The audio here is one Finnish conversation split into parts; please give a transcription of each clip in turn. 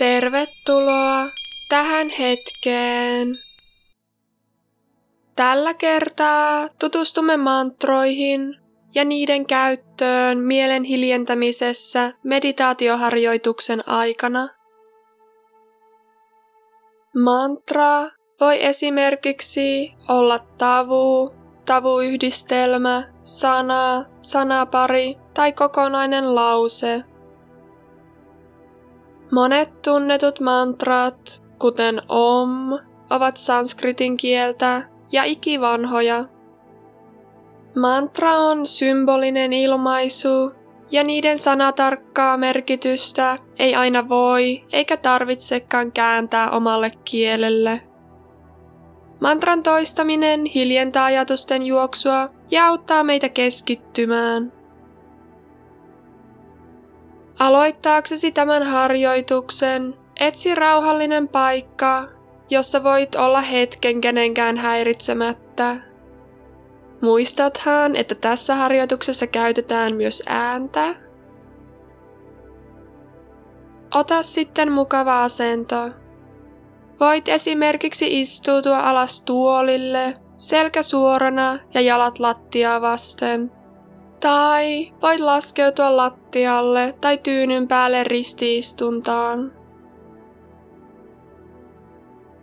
Tervetuloa tähän hetkeen. Tällä kertaa tutustumme mantroihin ja niiden käyttöön mielen hiljentämisessä meditaatioharjoituksen aikana. Mantra voi esimerkiksi olla tavu, tavuyhdistelmä, sana, sanapari tai kokonainen lause. Monet tunnetut mantrat, kuten Om, ovat sanskritin kieltä ja ikivanhoja. Mantra on symbolinen ilmaisu, ja niiden sanatarkkaa merkitystä ei aina voi eikä tarvitsekaan kääntää omalle kielelle. Mantran toistaminen hiljentää ajatusten juoksua ja auttaa meitä keskittymään. Aloittaaksesi tämän harjoituksen, etsi rauhallinen paikka, jossa voit olla hetken kenenkään häiritsemättä. Muistathan, että tässä harjoituksessa käytetään myös ääntä. Ota sitten mukava asento. Voit esimerkiksi istuutua alas tuolille, selkä suorana ja jalat lattiaa vasten. Tai voit laskeutua lattialle tai tyynyn päälle ristiistuntaan.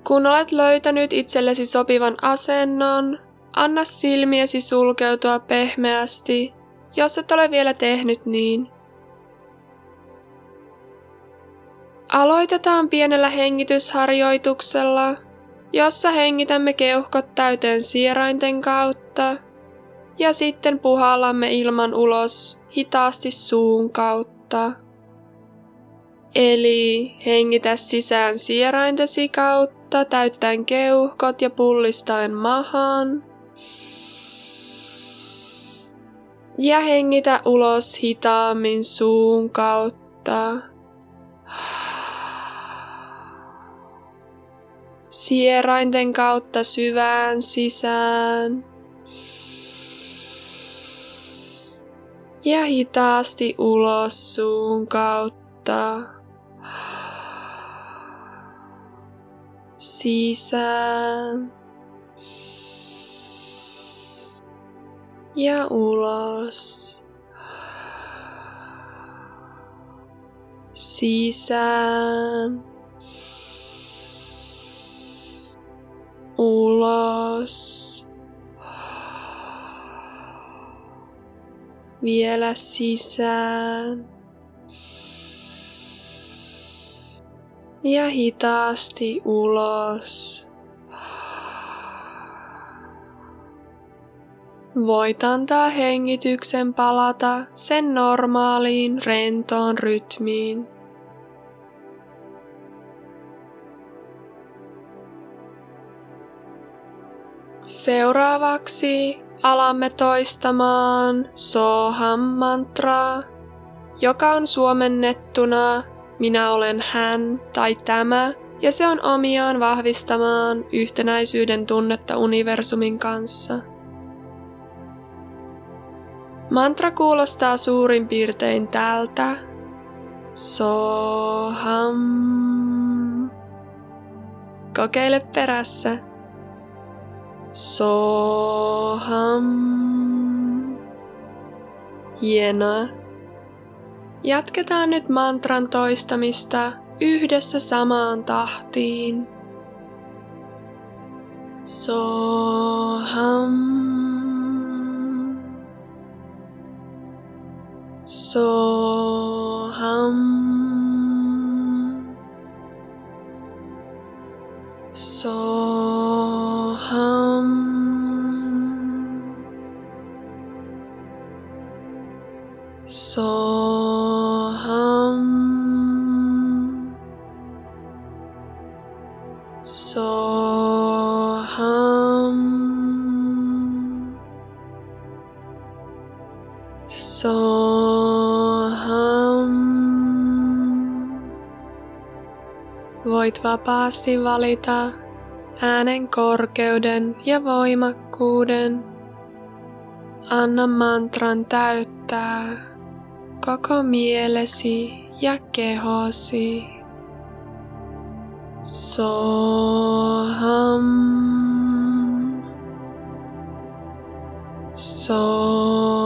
Kun olet löytänyt itsellesi sopivan asennon, anna silmiesi sulkeutua pehmeästi, jos et ole vielä tehnyt niin. Aloitetaan pienellä hengitysharjoituksella, jossa hengitämme keuhkot täyteen sierainten kautta ja sitten puhallamme ilman ulos hitaasti suun kautta. Eli hengitä sisään sieraintesi kautta täyttäen keuhkot ja pullistaen mahan. Ja hengitä ulos hitaammin suun kautta. Sierainten kautta syvään sisään. Ja hitaasti ulos suun kautta. Sisään. Ja ulos. Sisään. Ulos. Vielä sisään. Ja hitaasti ulos. Voit antaa hengityksen palata sen normaaliin rentoon rytmiin. Seuraavaksi alamme toistamaan Soham mantraa, joka on suomennettuna minä olen hän tai tämä, ja se on omiaan vahvistamaan yhtenäisyyden tunnetta universumin kanssa. Mantra kuulostaa suurin piirtein tältä. Soham. Kokeile perässä. Soham. Hienoa. Jatketaan nyt mantran toistamista yhdessä samaan tahtiin. Soham. Soham. Voit vapaasti valita äänen korkeuden ja voimakkuuden. Anna mantran täyttää koko mielesi ja kehosi. Soham. Soham.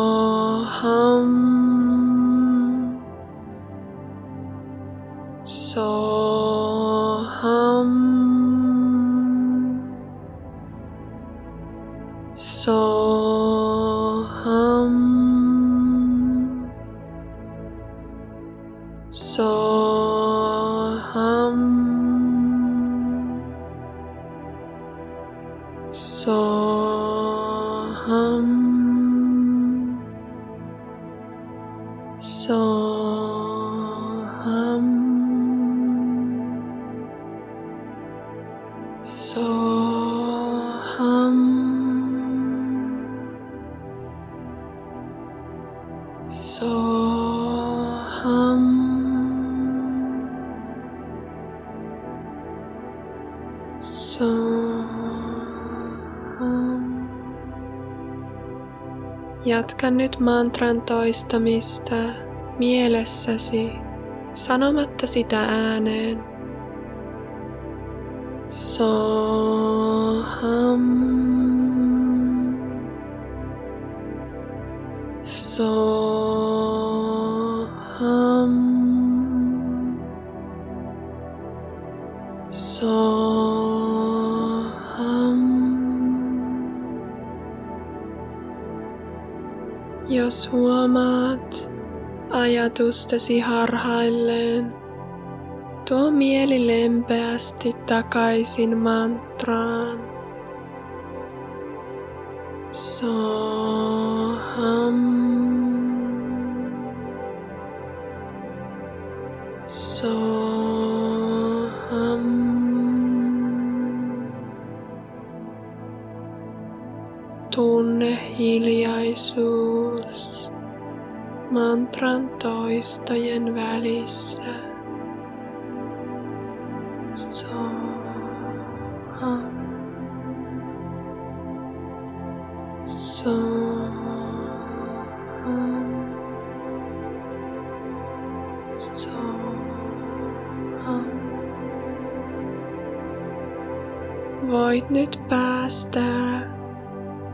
Soham. Soham. Soham. Soham. Soham. Jatka nyt mantran toistamista mielessäsi sanomatta sitä ääneen. Soham. Soham. Jos huomaat ajatustesi harhailleen, tuo mieli lempeästi takaisin mantraan. Soham. Soham. Tunne hiljaisuus mantran toistojen välissä. Soham. Soham. Voit nyt päästää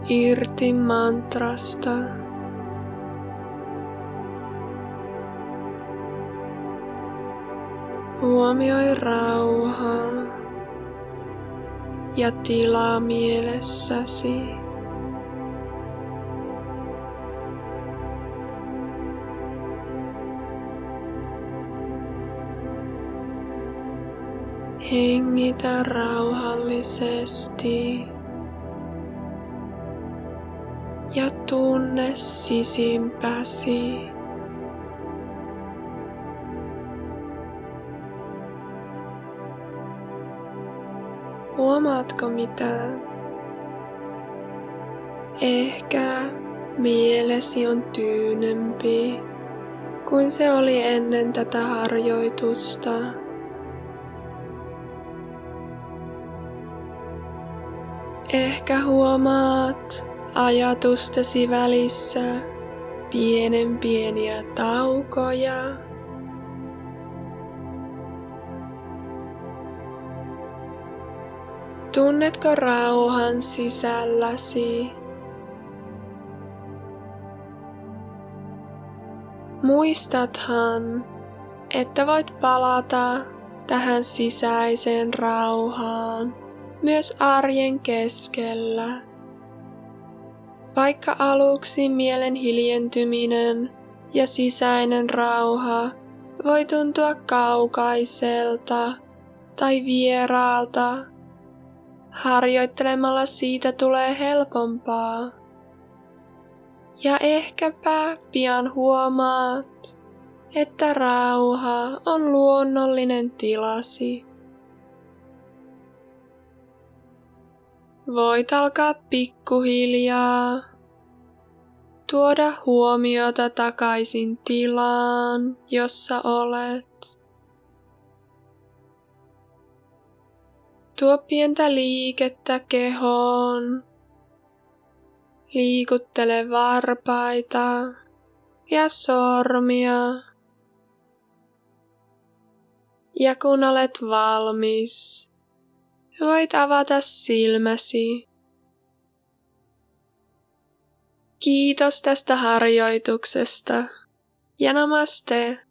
irti mantrasta. Huomioi rauhaa ja tilaa mielessäsi. Hengitä rauhallisesti ja tunne sisimpäsi. Huomaatko mitään? Ehkä mielesi on tyynempi kuin se oli ennen tätä harjoitusta. Ehkä huomaat ajatustesi välissä pienen pieniä taukoja. Tunnetko rauhan sisälläsi? Muistathan, että voit palata tähän sisäiseen rauhaan myös arjen keskellä. Vaikka aluksi mielen hiljentyminen ja sisäinen rauha voi tuntua kaukaiselta tai vieraalta, harjoittelemalla siitä tulee helpompaa. Ja ehkäpä pian huomaat, että rauha on luonnollinen tilasi. Voit alkaa pikkuhiljaa tuoda huomiota takaisin tilaan, jossa olet. Tuo pientä liikettä kehoon. Liikuttele varpaita ja sormia. Ja kun olet valmis, voit avata silmäsi. Kiitos tästä harjoituksesta ja namaste.